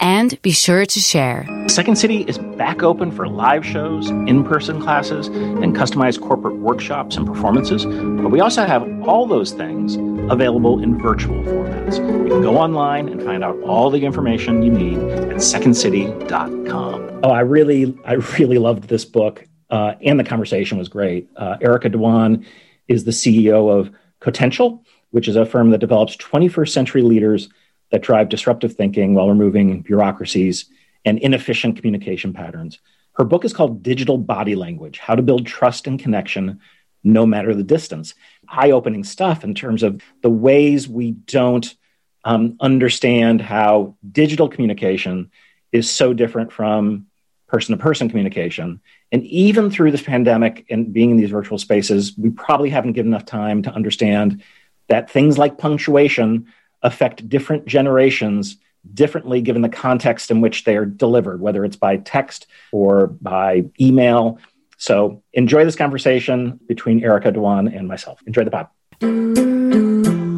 and be sure to share. Second City is back open for live shows, in person classes, and customized corporate workshops and performances. But we also have all those things available in virtual formats. You can go online and find out all the information you need at secondcity.com. Oh, I really, I really loved this book, uh, and the conversation was great. Uh, Erica Dhawan is the CEO of Cotential, which is a firm that develops 21st century leaders that drive disruptive thinking while removing bureaucracies and inefficient communication patterns. Her book is called Digital Body Language How to Build Trust and Connection No Matter the Distance. Eye opening stuff in terms of the ways we don't um, understand how digital communication is so different from person to person communication. And even through this pandemic and being in these virtual spaces, we probably haven't given enough time to understand that things like punctuation affect different generations differently given the context in which they are delivered, whether it's by text or by email. So enjoy this conversation between Erica Dhawan and myself. Enjoy the pod.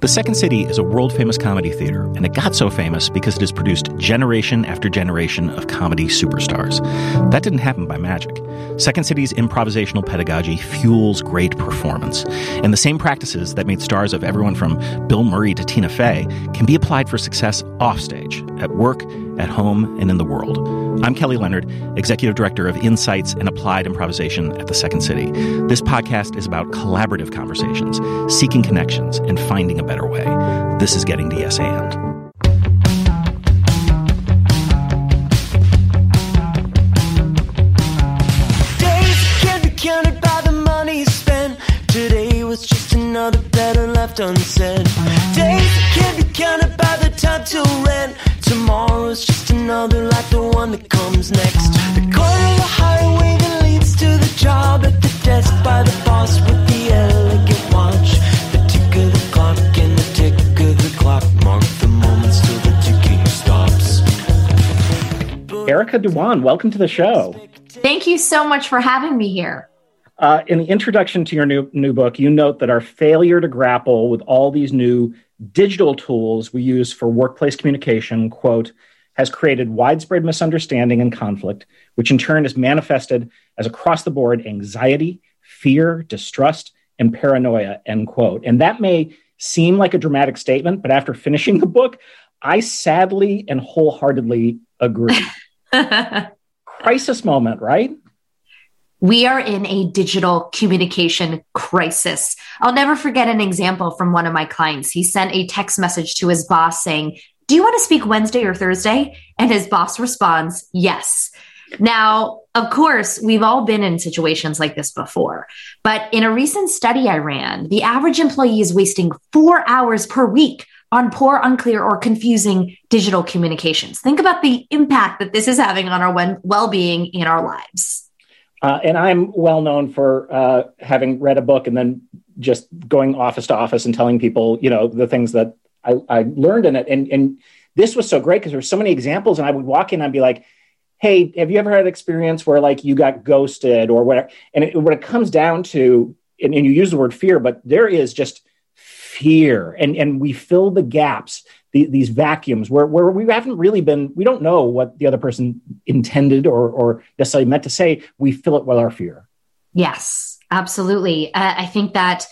The Second City is a world famous comedy theater, and it got so famous because it has produced generation after generation of comedy superstars. That didn't happen by magic. Second City's improvisational pedagogy fuels great performance, and the same practices that made stars of everyone from Bill Murray to Tina Fey can be applied for success offstage, at work, at home, and in the world. I'm Kelly Leonard, Executive Director of Insights and Applied Improvisation at the Second City. This podcast is about collaborative conversations, seeking connections, and finding a better way. This is Getting to Yes And. Days can't be counted by the money spent. Today was just another better left unsaid. Days can't be counted by the time to rent. Tomorrow's just another like the one that comes next. The corner of the highway that leads to the job at the desk by the boss with the elegant watch. The tick of the clock and the tick of the clock mark the moments till the ticking stops. Erica Dhawan, welcome to the show. Thank you so much for having me here. Uh, in the introduction to your new new book, you note that our failure to grapple with all these new digital tools we use for workplace communication, quote, has created widespread misunderstanding and conflict, which in turn is manifested as across the board anxiety, fear, distrust, and paranoia, end quote. And that may seem like a dramatic statement, but after finishing the book, I sadly and wholeheartedly agree. Crisis moment, right? We are in a digital communication crisis. I'll never forget an example from one of my clients. He sent a text message to his boss saying, Do you want to speak Wednesday or Thursday? And his boss responds, Yes. Now, of course, we've all been in situations like this before, but in a recent study I ran, the average employee is wasting four hours per week on poor, unclear, or confusing digital communications. Think about the impact that this is having on our well being in our lives. Uh, and I'm well known for uh, having read a book and then just going office to office and telling people, you know, the things that I, I learned in it. And, and this was so great because there were so many examples. And I would walk in and be like, hey, have you ever had an experience where like you got ghosted or whatever? And it, what it comes down to, and, and you use the word fear, but there is just fear. And, and we fill the gaps the, these vacuums where, where we haven't really been, we don't know what the other person intended or, or necessarily meant to say. We fill it with our fear. Yes, absolutely. Uh, I think that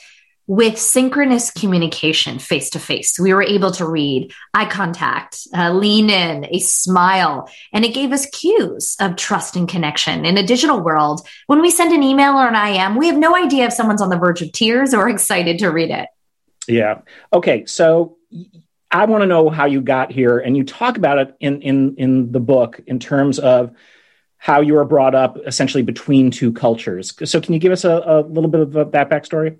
with synchronous communication face to face, we were able to read eye contact, uh, lean in, a smile, and it gave us cues of trust and connection. In a digital world, when we send an email or an IM, we have no idea if someone's on the verge of tears or excited to read it. Yeah. Okay. So I want to know how you got here, and you talk about it in in in the book in terms of how you were brought up essentially between two cultures. So, can you give us a, a little bit of uh, that backstory?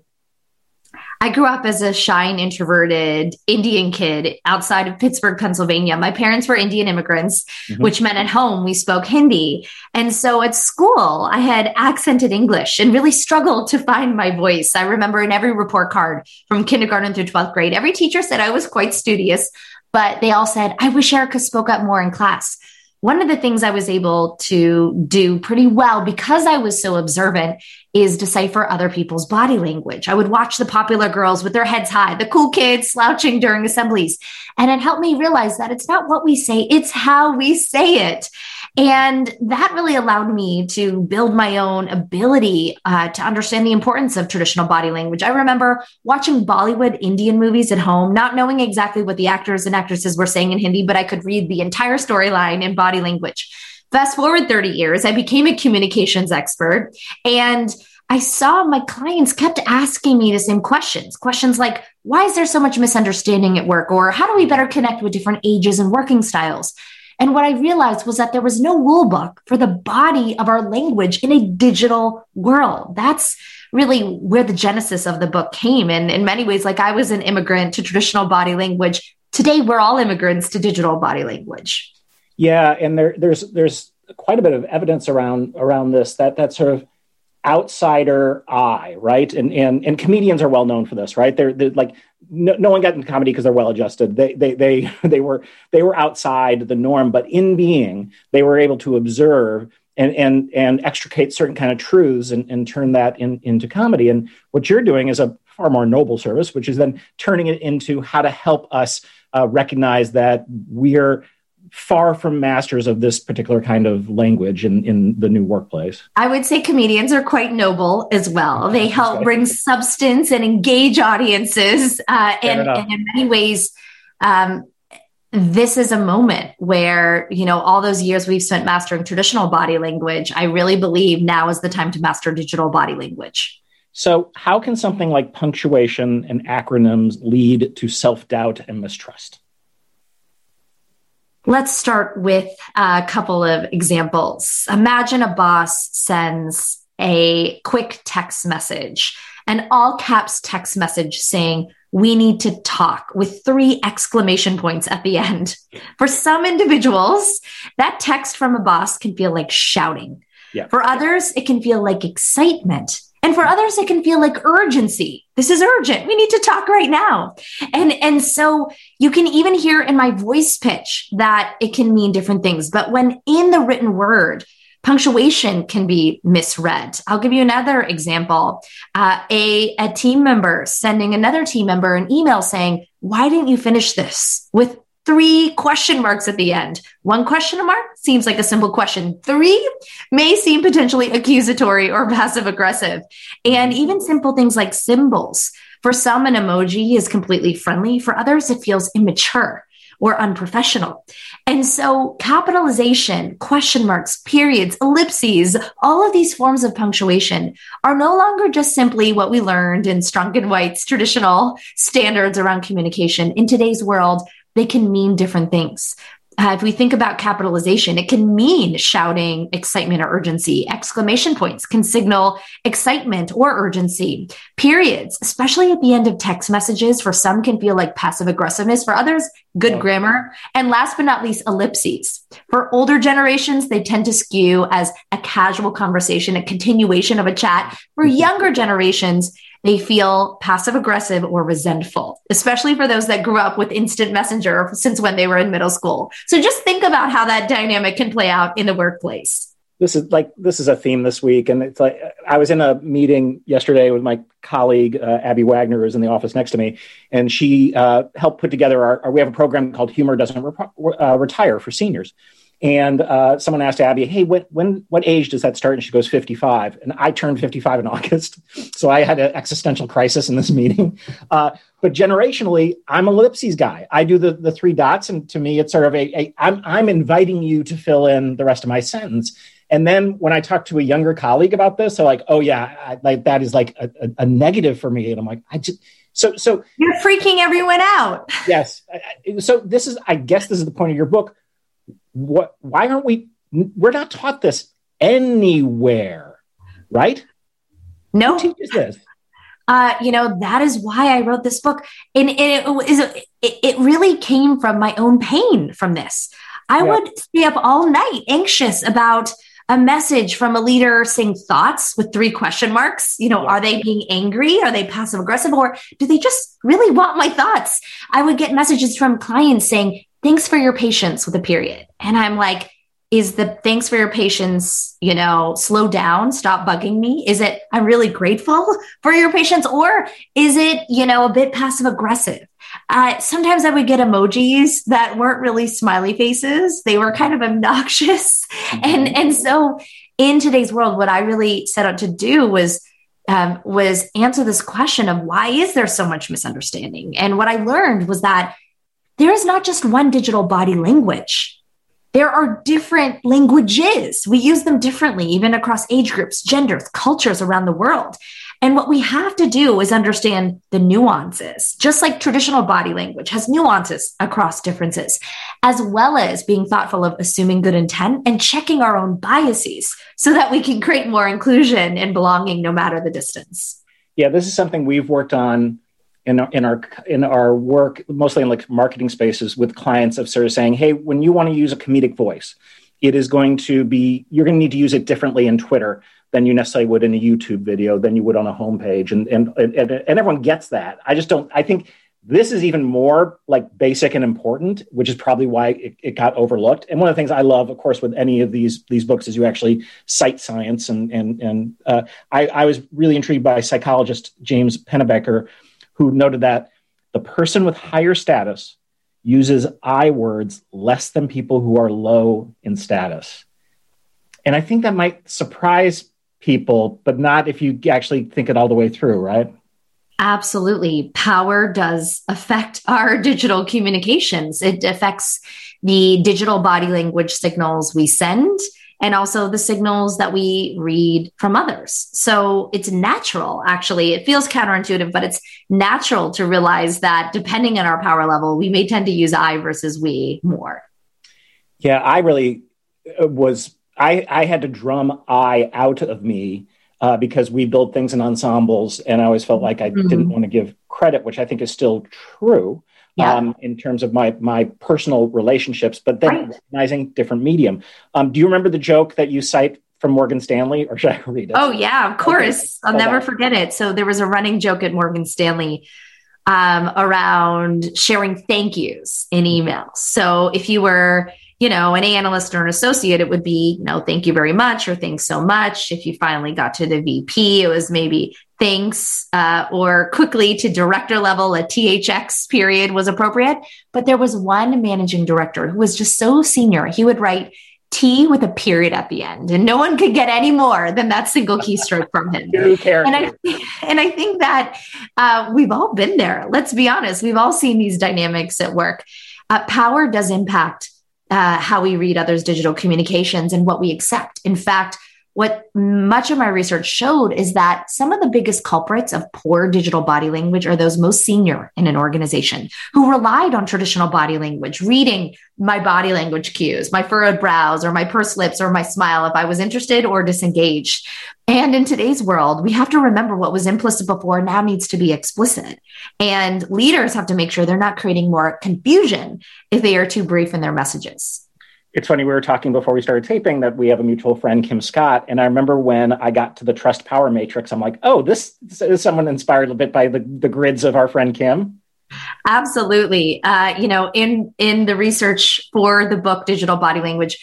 I grew up as a shy and introverted Indian kid outside of Pittsburgh, Pennsylvania. My parents were Indian immigrants, mm-hmm. which meant at home we spoke Hindi. And so at school, I had accented English and really struggled to find my voice. I remember in every report card from kindergarten through 12th grade, every teacher said I was quite studious, but they all said, I wish Erica spoke up more in class. One of the things I was able to do pretty well because I was so observant is decipher other people's body language. I would watch the popular girls with their heads high, the cool kids slouching during assemblies. And it helped me realize that it's not what we say, it's how we say it. And that really allowed me to build my own ability uh, to understand the importance of traditional body language. I remember watching Bollywood Indian movies at home, not knowing exactly what the actors and actresses were saying in Hindi, but I could read the entire storyline in body language. Fast forward 30 years, I became a communications expert and I saw my clients kept asking me the same questions. Questions like, why is there so much misunderstanding at work? Or how do we better connect with different ages and working styles? And what I realized was that there was no rule book for the body of our language in a digital world. That's really where the genesis of the book came. And in many ways, like I was an immigrant to traditional body language. Today, we're all immigrants to digital body language. Yeah, and there, there's there's quite a bit of evidence around around this that that sort of outsider eye, right? And and and comedians are well known for this, right? They're, they're like no, no, one got into comedy because they're well adjusted. They they they they were they were outside the norm, but in being, they were able to observe and and and extricate certain kind of truths and, and turn that in, into comedy. And what you're doing is a far more noble service, which is then turning it into how to help us uh, recognize that we're far from masters of this particular kind of language in, in the new workplace. I would say comedians are quite noble as well. They help bring substance and engage audiences. Uh, and, and, in many ways, um, this is a moment where, you know, all those years we've spent mastering traditional body language, I really believe now is the time to master digital body language. So, how can something like punctuation and acronyms lead to self doubt and mistrust? Let's start with a couple of examples. Imagine a boss sends a quick text message, an all caps text message saying, we need to talk with three exclamation points at the end. For some individuals, that text from a boss can feel like shouting. Yeah. For others, it can feel like excitement. And for others, it can feel like urgency. This is urgent. We need to talk right now. And, and so you can even hear in my voice pitch that it can mean different things. But when in the written word, punctuation can be misread. I'll give you another example. Uh, a, a team member sending another team member an email saying, why didn't you finish this with three question marks at the end. One question mark seems like a simple question. Three may seem potentially accusatory or passive aggressive. And even simple things like symbols. For some, an emoji is completely friendly. For others, it feels immature or unprofessional. And so capitalization, question marks, periods, ellipses, all of these forms of punctuation are no longer just simply what we learned in Strunk and White's traditional standards around communication. In today's world, they can mean different things. Uh, if we think about capitalization, it can mean shouting excitement or urgency. Exclamation points can signal excitement or urgency. Periods, especially at the end of text messages, for some can feel like passive aggressiveness. For others, good yeah. grammar. And last but not least, ellipses. For older generations, they tend to skew as a casual conversation, a continuation of a chat. For younger generations, they feel passive aggressive or resentful, especially for those that grew up with instant messenger since when they were in middle school. So just think about how that dynamic can play out in the workplace. This is like this is a theme this week, and it's like I was in a meeting yesterday with my colleague uh, Abby Wagner, who's in the office next to me, and she uh, helped put together our, our, We have a program called Humor Doesn't Re- uh, Retire for seniors, and uh, someone asked Abby, "Hey, when, when what age does that start?" And she goes, "55." And I turned 55 in August, so I had an existential crisis in this meeting. Uh, but generationally, I'm a ellipses guy. I do the the three dots, and to me, it's sort of a, a I'm I'm inviting you to fill in the rest of my sentence. And then when I talk to a younger colleague about this, they're like, "Oh yeah, I, like that is like a, a, a negative for me," and I'm like, "I just." So, so you're freaking everyone out. Yes. So this is, I guess, this is the point of your book what why aren't we we're not taught this anywhere right no Who teaches this uh, you know that is why I wrote this book, and, it is it, it really came from my own pain from this. I yeah. would stay up all night anxious about a message from a leader saying thoughts with three question marks. You know, yeah. are they being angry? Are they passive aggressive? Or do they just really want my thoughts? I would get messages from clients saying, thanks for your patience with a period. And I'm like, is the thanks for your patience, you know, slow down, stop bugging me? Is it I'm really grateful for your patience? Or is it, you know, a bit passive aggressive? Uh, sometimes I would get emojis that weren't really smiley faces. They were kind of obnoxious. Mm-hmm. And, and so in today's world, what I really set out to do was um, was answer this question of why is there so much misunderstanding? And what I learned was that there is not just one digital body language there are different languages. We use them differently, even across age groups, genders, cultures around the world. And what we have to do is understand the nuances, just like traditional body language has nuances across differences, as well as being thoughtful of assuming good intent and checking our own biases so that we can create more inclusion and belonging no matter the distance. Yeah, this is something we've worked on in our, in our in our work, mostly in like marketing spaces with clients of sort of saying, hey, when you want to use a comedic voice, it is going to be you're going to need to use it differently in Twitter than you necessarily would in a YouTube video than you would on a homepage, and and and, and everyone gets that. I just don't. I think this is even more like basic and important, which is probably why it, it, got overlooked. And one of the things I love, of course, with any of these these books is you actually cite science. And and and uh, I, I was really intrigued by psychologist James Pennebaker, who noted that the person with higher status uses I words less than people who are low in status. And I think that might surprise people, but not if you actually think it all the way through, right? Absolutely. Power does affect our digital communications. It affects the digital body language signals we send and also the signals that we read from others. So it's natural, actually. It feels counterintuitive, but it's natural to realize that depending on our power level, we may tend to use I versus we more. Yeah, I really uh, was, I, I had to drum I out of me. Uh, because we build things in ensembles, and I always felt like I mm-hmm. didn't want to give credit, which I think is still true yeah. um, in terms of my my personal relationships, but then right. recognizing different medium. Um, do you remember the joke that you cite from Morgan Stanley, or should I read it? Oh yeah, of course. Okay. I'll Hold never on. forget it. So there was a running joke at Morgan Stanley um, around sharing thank yous in emails. So if you were you know, an analyst or an associate, it would be, you know, thank you very much or thanks so much. If you finally got to the VP, it was maybe thanks uh, or quickly to director level, a THX period was appropriate. But there was one managing director who was just so senior. He would write T with a period at the end, and no one could get any more than that single keystroke from him. and I and I think that uh, we've all been there. Let's be honest; we've all seen these dynamics at work. Uh, power does impact uh, how we read others' digital communications and what we accept. In fact, what much of my research showed is that some of the biggest culprits of poor digital body language are those most senior in an organization who relied on traditional body language, reading my body language cues, my furrowed brows or my pursed lips or my smile if I was interested or disengaged. And in today's world, we have to remember what was implicit before now needs to be explicit. And leaders have to make sure they're not creating more confusion if they are too brief in their messages it's funny we were talking before we started taping that we have a mutual friend kim scott and i remember when i got to the trust power matrix i'm like oh this, is someone inspired a bit by the, the grids of our friend kim. Absolutely. Uh, you know in in the research for the book digital body language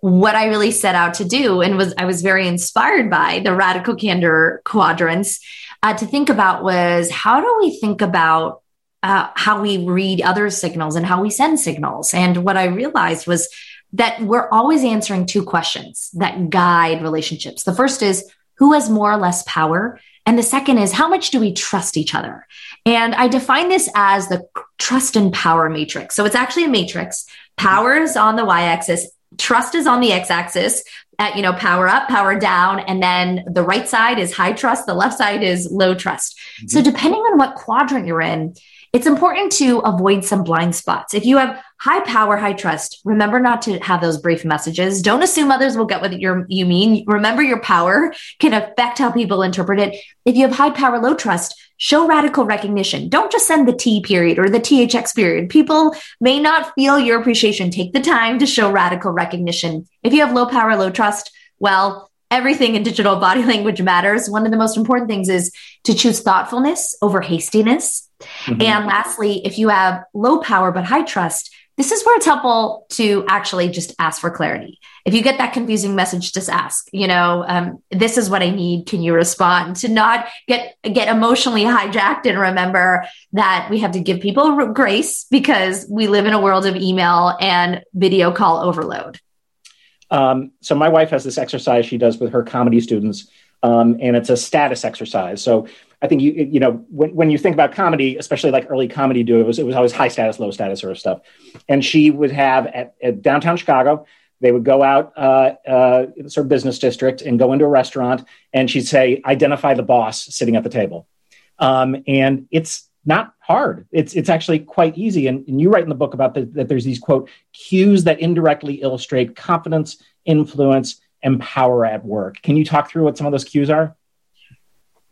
what i really set out to do and was i was very inspired by the radical candor quadrants uh, to think about was how do we think about uh, how we read other signals and how we send signals? And what i realized was that we're always answering two questions that guide relationships. The first is who has more or less power? And the second is how much do we trust each other? And I define this as the trust and power matrix. So it's actually a matrix. Power is on the y axis, trust is on the x axis. At, you know, power up, power down, and then the right side is high trust, the left side is low trust. Mm-hmm. So, depending on what quadrant you're in, it's important to avoid some blind spots. If you have high power, high trust, remember not to have those brief messages. Don't assume others will get what you you mean. Remember your power can affect how people interpret it. If you have high power, low trust, show radical recognition. Don't just send the T period or the THX period. People may not feel your appreciation. Take the time to show radical recognition. If you have low power, low trust, Well, everything in digital body language matters. One of the most important things is to choose thoughtfulness over hastiness. Mm-hmm. And lastly, if you have low power but high trust, this is where it's helpful to actually just ask for clarity. If you get that confusing message, just ask, you know, um, this is what I need. Can you respond? To not get get emotionally hijacked and remember that we have to give people grace because we live in a world of email and video call overload. Um, so my wife has this exercise she does with her comedy students, um, and it's a status exercise. So I think you you know when, when you think about comedy, especially like early comedy do, it was it was always high status, low status sort of stuff. And she would have at, at downtown Chicago, they would go out uh, uh, sort of business district and go into a restaurant, and she'd say, "Identify the boss sitting at the table," um, and it's not hard. It's it's actually quite easy. And, and you write in the book about the, that there's these quote cues that indirectly illustrate confidence, influence, and power at work. Can you talk through what some of those cues are?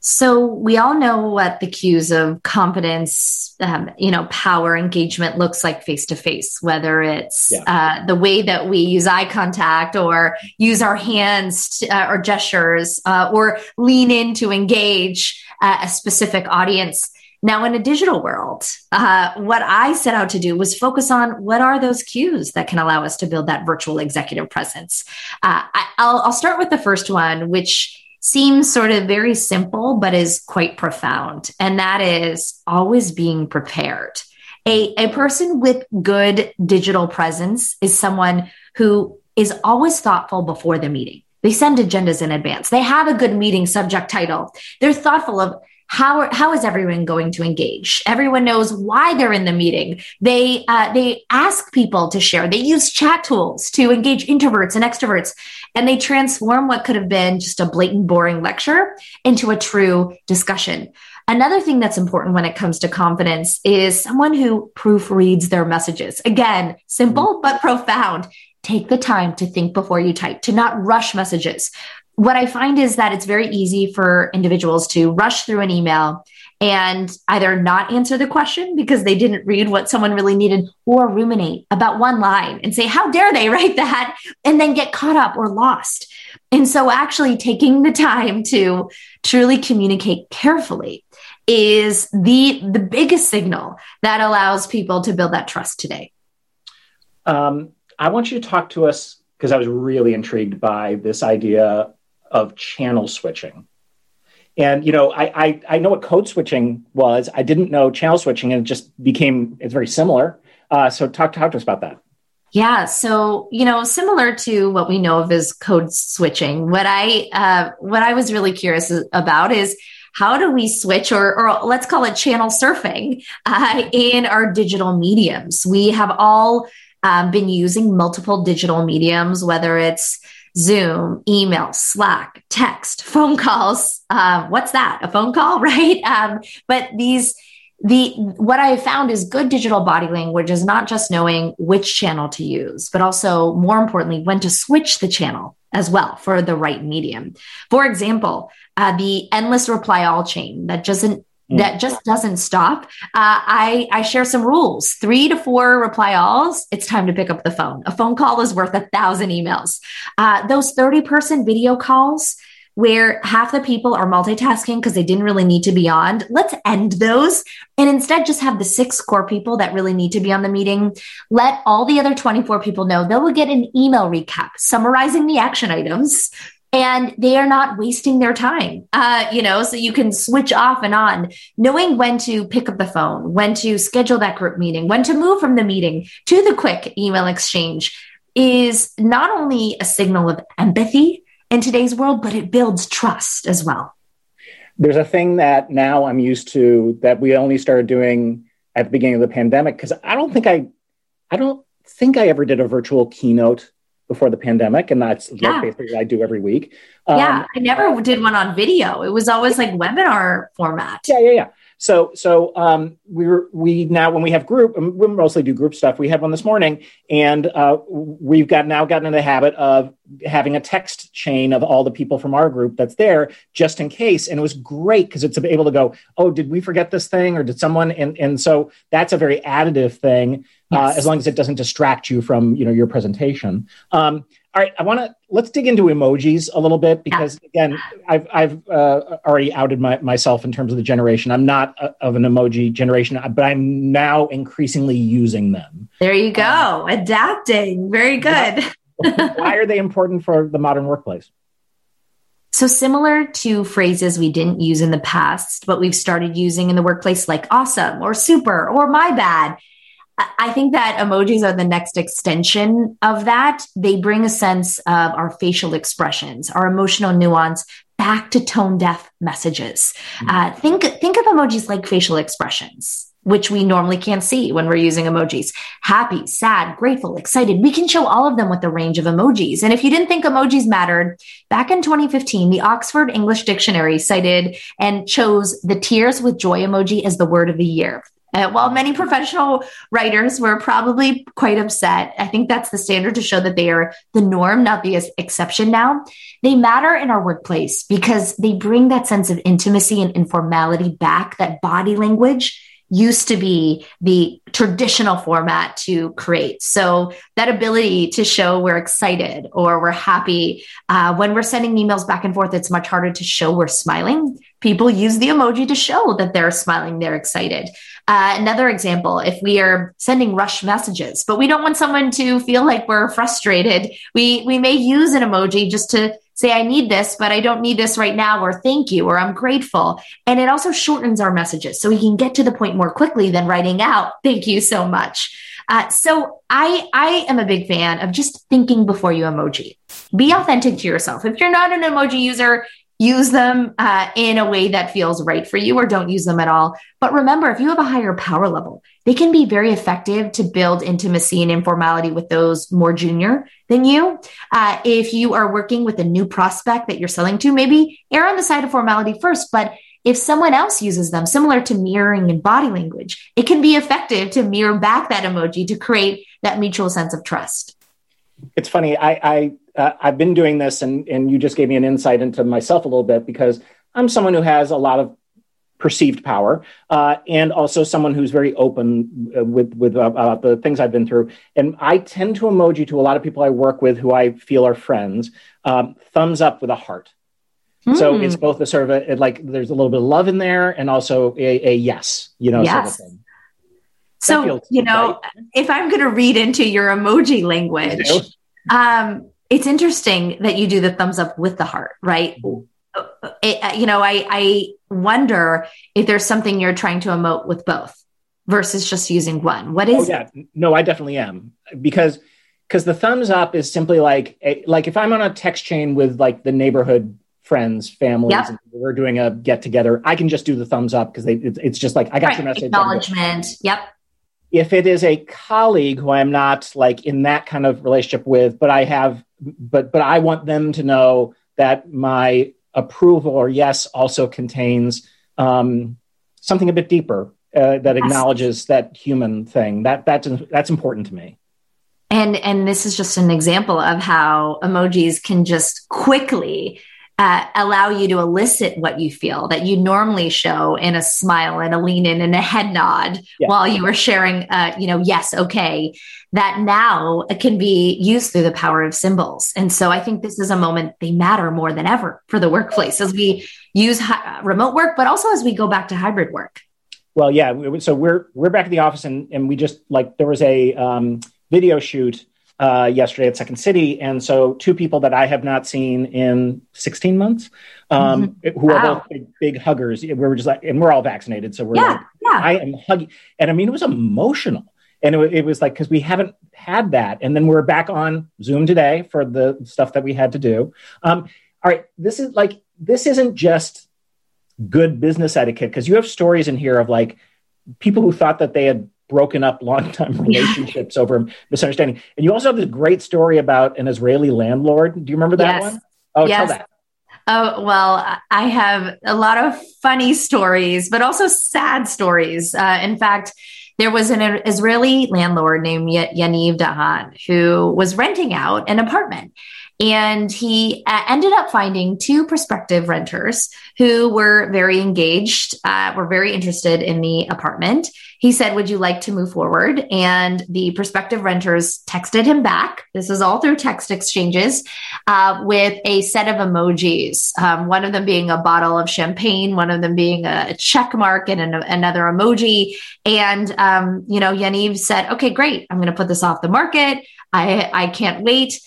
So we all know what the cues of confidence, um, you know, power engagement looks like face to face. Whether it's yeah. uh, the way that we use eye contact, or use our hands to, uh, or gestures, uh, or lean in to engage uh, a specific audience. Now, in a digital world, uh, what I set out to do was focus on what are those cues that can allow us to build that virtual executive presence. Uh, I, I'll, I'll start with the first one, which seems sort of very simple, but is quite profound. And that is always being prepared. A, a person with good digital presence is someone who is always thoughtful before the meeting. They send agendas in advance. They have a good meeting subject title. They're thoughtful of how how is everyone going to engage everyone knows why they're in the meeting they uh, they ask people to share they use chat tools to engage introverts and extroverts and they transform what could have been just a blatant boring lecture into a true discussion Another thing that's important when it comes to confidence is someone who proofreads their messages. Again, simple mm-hmm. but profound. Take the time to think before you type, to not rush messages what I find is that it's very easy for individuals to rush through an email and either not answer the question because they didn't read what someone really needed or ruminate about one line and say, How dare they write that? And then get caught up or lost. And so, actually, taking the time to truly communicate carefully is the, the biggest signal that allows people to build that trust today. Um, I want you to talk to us because I was really intrigued by this idea of channel switching. And you know, I, I, I know what code switching was. I didn't know channel switching, and it just became it's very similar. Uh, so talk talk to us about that. Yeah, so you know, similar to what we know of as code switching, what I uh, what I was really curious about is how do we switch, or, or let's call it channel surfing, uh, in our digital mediums? We have all um, been using multiple digital mediums, whether it's Zoom, email, Slack, text, phone calls. Uh, what's that? A phone call, right? Um, but these, the what I found is good digital body language is not just knowing which channel to use, but also more importantly, when to switch the channel as well for the right medium. For example, uh, the endless reply all chain that doesn't. That just doesn't stop. Uh, I, I share some rules three to four reply alls. It's time to pick up the phone. A phone call is worth a thousand emails. Uh, those 30 person video calls where half the people are multitasking because they didn't really need to be on. Let's end those and instead just have the six core people that really need to be on the meeting. Let all the other 24 people know they will get an email recap summarizing the action items and they are not wasting their time. Uh, you know so you can switch off and on knowing when to pick up the phone when to schedule that group meeting when to move from the meeting to the quick email exchange is not only a signal of empathy in today's world but it builds trust as well. There's a thing that now i'm used to that we only started doing at the beginning of the pandemic because i don't think i i don't think i ever did a virtual keynote before the pandemic, and that's yeah. basically what I do every week. Um, yeah, I never did one on video. It was always like webinar format. Yeah, yeah, yeah. So, so um, we are we now when we have group, we mostly do group stuff. We had one this morning, and uh, we've got now gotten in the habit of having a text chain of all the people from our group that's there just in case. And it was great because it's able to go, oh, did we forget this thing, or did someone? And and so that's a very additive thing uh, as long as it doesn't distract you from you know your presentation. Um, all right, I want to let's dig into emojis a little bit because yeah. again, I've I've uh, already outed my, myself in terms of the generation. I'm not a, of an emoji generation, but I'm now increasingly using them. There you go, um, adapting. Very good. why are they important for the modern workplace? So, similar to phrases we didn't use in the past, but we've started using in the workplace, like awesome or super or my bad, I think that emojis are the next extension of that. They bring a sense of our facial expressions, our emotional nuance back to tone deaf messages. Mm-hmm. Uh, think, think of emojis like facial expressions which we normally can't see when we're using emojis. Happy, sad, grateful, excited. We can show all of them with the range of emojis. And if you didn't think emojis mattered, back in 2015, the Oxford English Dictionary cited and chose the tears with joy emoji as the word of the year. Uh, while many professional writers were probably quite upset, I think that's the standard to show that they are the norm, not the exception now. They matter in our workplace because they bring that sense of intimacy and informality back, that body language used to be the traditional format to create. So that ability to show we're excited or we're happy uh, when we're sending emails back and forth, it's much harder to show we're smiling. People use the emoji to show that they're smiling, they're excited. Uh, another example, if we are sending rush messages, but we don't want someone to feel like we're frustrated, we we may use an emoji just to say, I need this, but I don't need this right now, or thank you, or I'm grateful. And it also shortens our messages so we can get to the point more quickly than writing out, thank you so much. Uh, so I, I am a big fan of just thinking before you emoji. Be authentic to yourself. If you're not an emoji user, use them uh, in a way that feels right for you or don't use them at all. But remember, if you have a higher power level, they can be very effective to build intimacy and informality with those more junior than you. Uh, if you are working with a new prospect that you're selling to, maybe err on the side of formality first, but if someone else uses them, similar to mirroring in body language, it can be effective to mirror back that emoji to create that mutual sense of trust. It's funny. I, I uh, I've been doing this, and and you just gave me an insight into myself a little bit because I'm someone who has a lot of perceived power, uh, and also someone who's very open uh, with with uh, the things I've been through. And I tend to emoji to a lot of people I work with who I feel are friends. Um, thumbs up with a heart. Mm. So hmm. it's both a sort of a, like there's a little bit of love in there, and also a, a yes, you know, yes. sort of thing. So you know, right. if I'm going to read into your emoji language, um, it's interesting that you do the thumbs up with the heart, right? It, uh, you know, I, I wonder if there's something you're trying to emote with both versus just using one. What is? Oh, yeah, no, I definitely am because because the thumbs up is simply like like if I'm on a text chain with like the neighborhood friends, families, yep. and we're doing a get together, I can just do the thumbs up because it's, it's just like I got right. your message. Acknowledgement. Yep if it is a colleague who I'm not like in that kind of relationship with, but I have, but but I want them to know that my approval or yes also contains um, something a bit deeper uh, that acknowledges that human thing. That that's that's important to me. And and this is just an example of how emojis can just quickly uh, allow you to elicit what you feel that you normally show in a smile and a lean in and a head nod yeah. while you are sharing, uh, you know, yes, okay, that now can be used through the power of symbols. And so I think this is a moment they matter more than ever for the workplace as we use hi- remote work, but also as we go back to hybrid work. Well, yeah. So we're we're back at the office, and and we just like there was a um, video shoot uh, yesterday at Second City, and so two people that I have not seen in 16 months, um, mm-hmm. who wow. are both big, big, huggers. We were just like, and we're all vaccinated, so we're yeah, like, yeah. I am hugging, and I mean, it was emotional, and it, it was like because we haven't had that, and then we're back on Zoom today for the stuff that we had to do. Um, all right, this is like this isn't just good business etiquette because you have stories in here of like people who thought that they had broken up long-time relationships over misunderstanding. And you also have this great story about an Israeli landlord. Do you remember that yes. one? Oh, yes. tell that. Oh, well, I have a lot of funny stories, but also sad stories. Uh, in fact, there was an Israeli landlord named Yaniv Dahan who was renting out an apartment. And he uh, ended up finding two prospective renters who were very engaged, uh, were very interested in the apartment. He said, Would you like to move forward? And the prospective renters texted him back. This is all through text exchanges uh, with a set of emojis, um, one of them being a bottle of champagne, one of them being a check mark and an, another emoji. And, um, you know, Yaniv said, Okay, great. I'm going to put this off the market. I, I can't wait.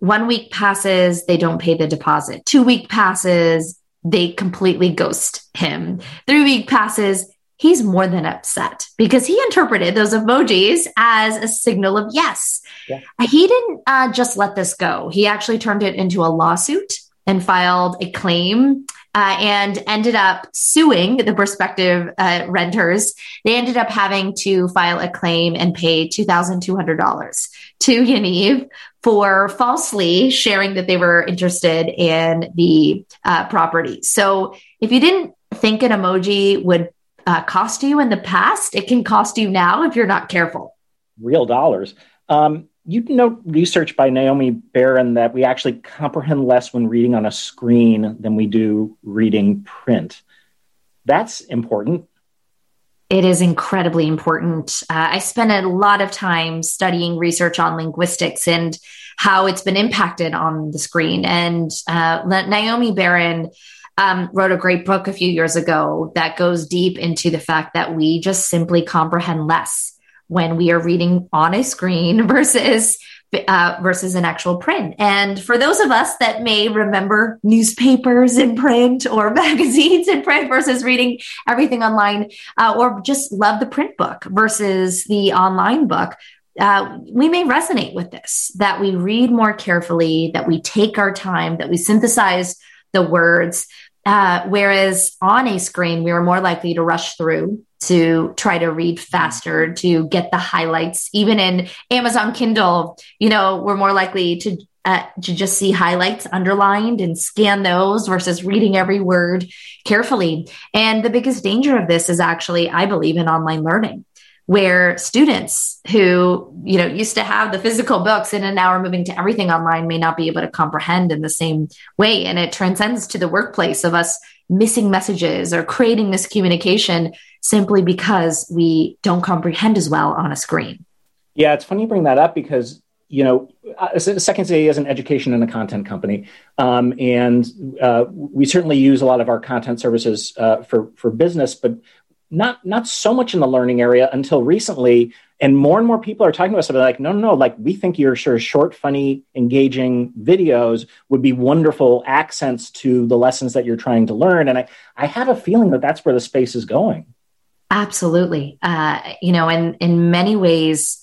One week passes, they don't pay the deposit. Two week passes, they completely ghost him. Three week passes, he's more than upset because he interpreted those emojis as a signal of yes. Yeah. He didn't uh, just let this go. He actually turned it into a lawsuit and filed a claim uh, and ended up suing the prospective uh, renters. They ended up having to file a claim and pay $2,200 to Yaniv for falsely sharing that they were interested in the uh, property. So if you didn't think an emoji would uh, cost you in the past, it can cost you now if you're not careful. Real dollars. Um, you know research by Naomi Baron that we actually comprehend less when reading on a screen than we do reading print. That's important. It is incredibly important. Uh, I spent a lot of time studying research on linguistics and how it's been impacted on the screen. And uh, Naomi Baron um, wrote a great book a few years ago that goes deep into the fact that we just simply comprehend less when we are reading on a screen versus uh, versus an actual print. And for those of us that may remember newspapers in print or magazines in print versus reading everything online, uh, or just love the print book versus the online book, uh, we may resonate with this that we read more carefully, that we take our time, that we synthesize the words. Uh, whereas on a screen, we are more likely to rush through to try to read faster, to get the highlights. Even in Amazon Kindle, you know, we're more likely to uh, to just see highlights underlined and scan those versus reading every word carefully. And the biggest danger of this is actually, I believe, in online learning where students who you know used to have the physical books and now are moving to everything online may not be able to comprehend in the same way and it transcends to the workplace of us missing messages or creating miscommunication simply because we don't comprehend as well on a screen yeah it's funny you bring that up because you know, uh, Second City is an education and a content company, um, and uh, we certainly use a lot of our content services uh, for for business. But not not so much in the learning area until recently and more and more people are talking to us about like no no no like we think your short funny engaging videos would be wonderful accents to the lessons that you're trying to learn and i i have a feeling that that's where the space is going absolutely uh, you know and in many ways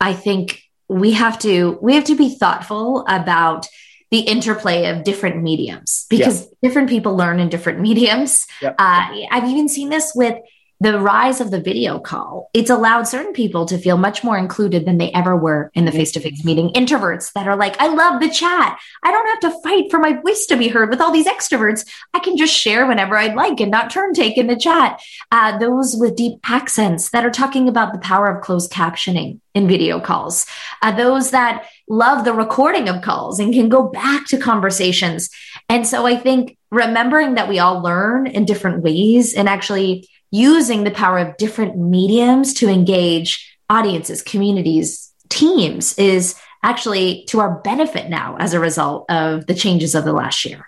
i think we have to we have to be thoughtful about the interplay of different mediums because yeah. different people learn in different mediums. Yep. Uh, I've even seen this with the rise of the video call, it's allowed certain people to feel much more included than they ever were in the face to face meeting. Introverts that are like, I love the chat. I don't have to fight for my voice to be heard with all these extroverts. I can just share whenever I'd like and not turn take in the chat. Uh, those with deep accents that are talking about the power of closed captioning in video calls. Uh, those that love the recording of calls and can go back to conversations. And so I think remembering that we all learn in different ways and actually using the power of different mediums to engage audiences, communities, teams is actually to our benefit now as a result of the changes of the last year.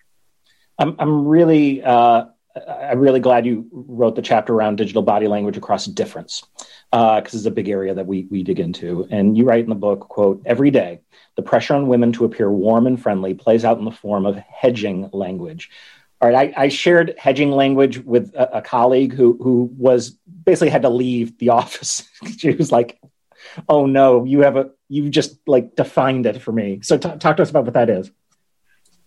I'm, I'm really, uh, I'm really glad you wrote the chapter around digital body language across difference, because uh, it's a big area that we we dig into. And you write in the book, "quote Every day, the pressure on women to appear warm and friendly plays out in the form of hedging language, all right, I, I shared hedging language with a, a, colleague who who was basically had to leave the office. she was like, "Oh no, you have a you just like defined it for me." So t- talk to us about what that is.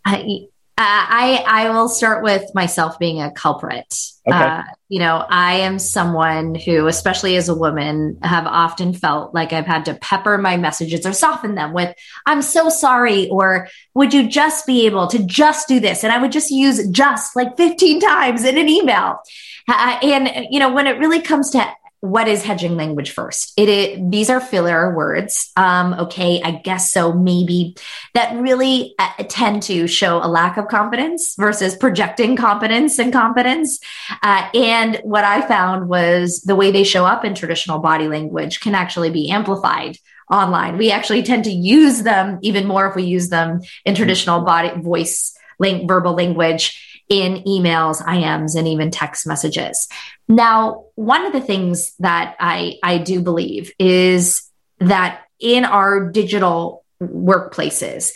I uh, I I will start with myself being a culprit. Okay. Uh, you know, I am someone who, especially as a woman, have often felt like I've had to pepper my messages or soften them with "I'm so sorry" or "Would you just be able to just do this?" And I would just use "just" like 15 times in an email. Uh, and you know, when it really comes to what is hedging language first? It, it these are filler words. Um, okay, I guess so. Maybe that really uh, tend to show a lack of confidence versus projecting competence and competence. Uh, and what I found was the way they show up in traditional body language can actually be amplified online. We actually tend to use them even more if we use them in traditional body voice, link, verbal language in emails, IMs, and even text messages. Now, one of the things that I, I do believe is that in our digital workplaces,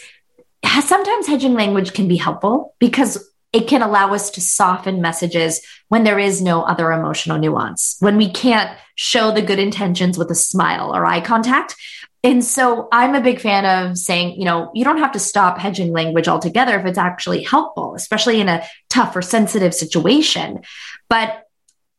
sometimes hedging language can be helpful because it can allow us to soften messages when there is no other emotional nuance, when we can't show the good intentions with a smile or eye contact, and so I'm a big fan of saying, you know, you don't have to stop hedging language altogether if it's actually helpful, especially in a tough or sensitive situation. But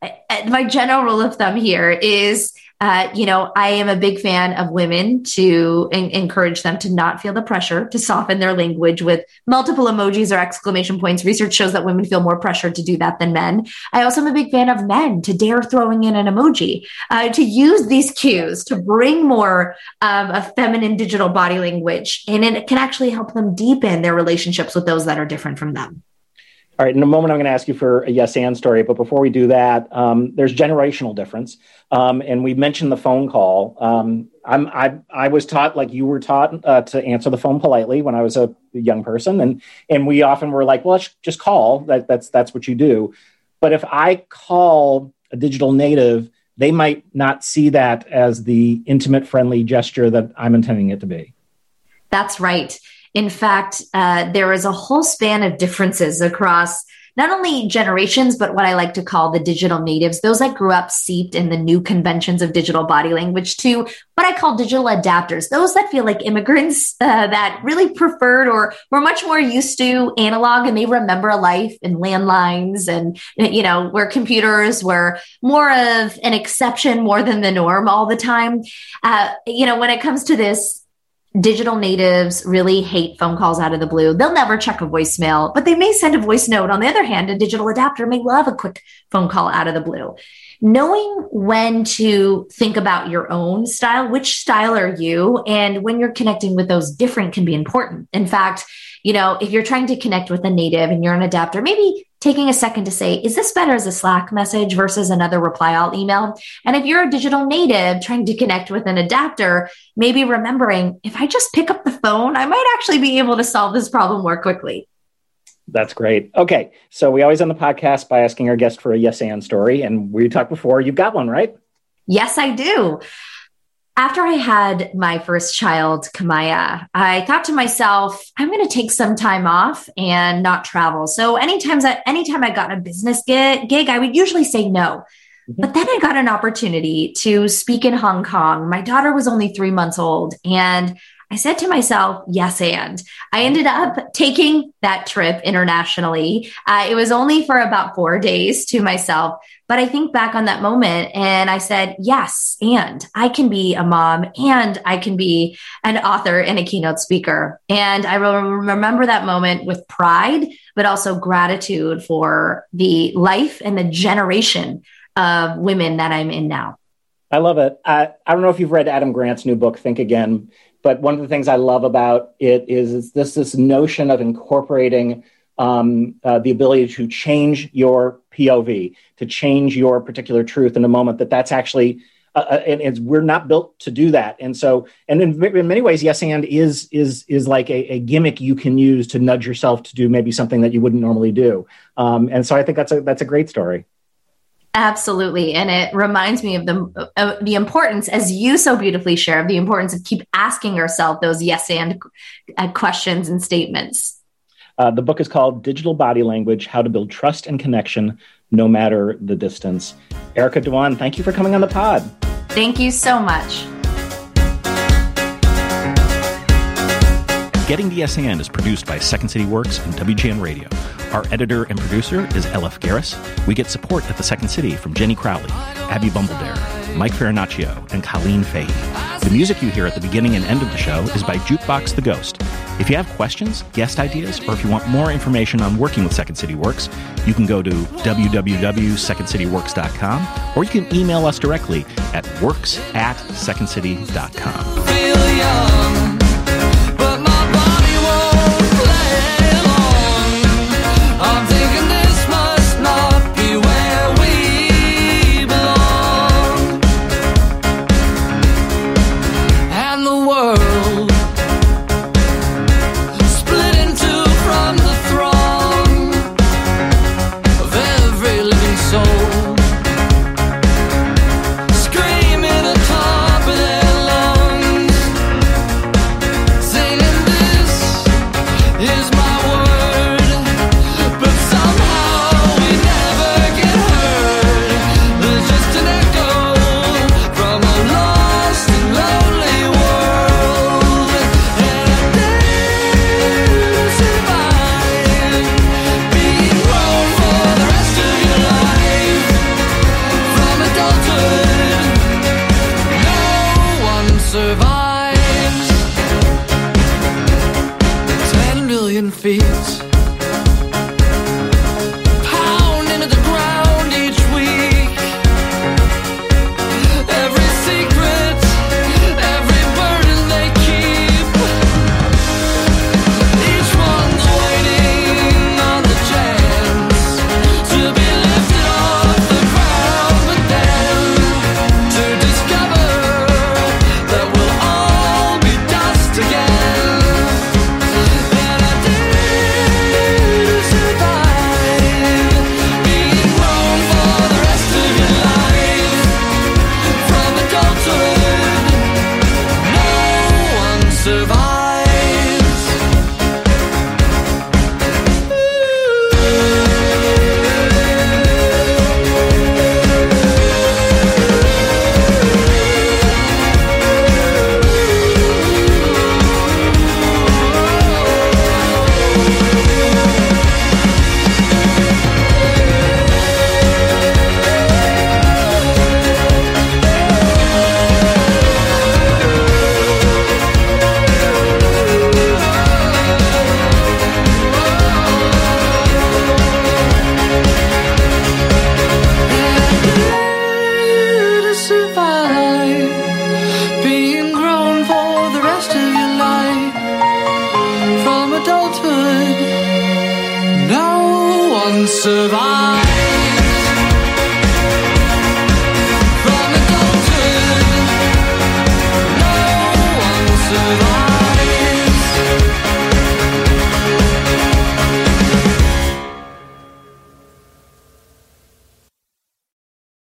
uh, my general rule of thumb here is uh, you know, I am a big fan of women to en- encourage them to not feel the pressure to soften their language with multiple emojis or exclamation points. Research shows that women feel more pressure to do that than men. I also am a big fan of men to dare throwing in an emoji, uh, to use these cues to bring more um, a feminine digital body language. And it can actually help them deepen their relationships with those that are different from them. All right, in a moment, I'm going to ask you for a yes and story. But before we do that, um, there's generational difference. Um, and we mentioned the phone call. Um, I'm, I, I was taught, like you were taught, uh, to answer the phone politely when I was a young person. And, and we often were like, well, let's just call. That, that's, that's what you do. But if I call a digital native, they might not see that as the intimate, friendly gesture that I'm intending it to be. That's right. In fact, uh, there is a whole span of differences across not only generations, but what I like to call the digital natives, those that grew up seeped in the new conventions of digital body language, to what I call digital adapters, those that feel like immigrants uh, that really preferred or were much more used to analog and they remember a life in landlines and, you know, where computers were more of an exception more than the norm all the time. Uh, you know, when it comes to this, digital natives really hate phone calls out of the blue. They'll never check a voicemail, but they may send a voice note. On the other hand, a digital adapter may love a quick phone call out of the blue. Knowing when to think about your own style, which style are you? And when you're connecting with those different can be important. In fact, you know, if you're trying to connect with a native and you're an adapter, maybe taking a second to say, is this better as a Slack message versus another reply all email? And if you're a digital native trying to connect with an adapter, maybe remembering if I just pick up the phone, I might actually be able to solve this problem more quickly. That's great. Okay. So we always end the podcast by asking our guest for a yes and story. And we talked before, you've got one, right? Yes, I do after I had my first child, Kamaya, I thought to myself, I'm going to take some time off and not travel. So anytime I, anytime I got a business gig, gig, I would usually say no. Mm-hmm. But then I got an opportunity to speak in Hong Kong. My daughter was only three months old and I said to myself, yes, and I ended up taking that trip internationally. Uh, it was only for about four days to myself, but I think back on that moment and I said, yes, and I can be a mom and I can be an author and a keynote speaker. And I remember that moment with pride, but also gratitude for the life and the generation of women that I'm in now. I love it. I, I don't know if you've read Adam Grant's new book, Think Again but one of the things I love about it is, is this this notion of incorporating um, uh, the ability to change your POV, to change your particular truth in a moment. That that's actually uh, uh and we're not built to do that. And so, and in, in many ways, yes, and is is is like a, a, gimmick you can use to nudge yourself to do maybe something that you wouldn't normally do. Um, and so, I think that's a that's a great story. Absolutely. And it reminds me of the, uh, the importance, as you so beautifully share, of the importance of keep asking yourself those yes and uh, questions and statements. Uh, the book is called Digital Body Language How to Build Trust and Connection No Matter the Distance. Erica Dhawan, thank you for coming on the pod. Thank you so much. Getting the Yes and is produced by Second City Works and WGN Radio. Our editor and producer is LF Garris. We get support at the Second City from Jenny Crowley, Abby Bumbledare, Mike Farinaccio, and Colleen Fahey. The music you hear at the beginning and end of the show is by Jukebox the Ghost. If you have questions, guest ideas, or if you want more information on working with Second City Works, you can go to www.secondcityworks.com or you can email us directly at works at secondcity.com. one survives.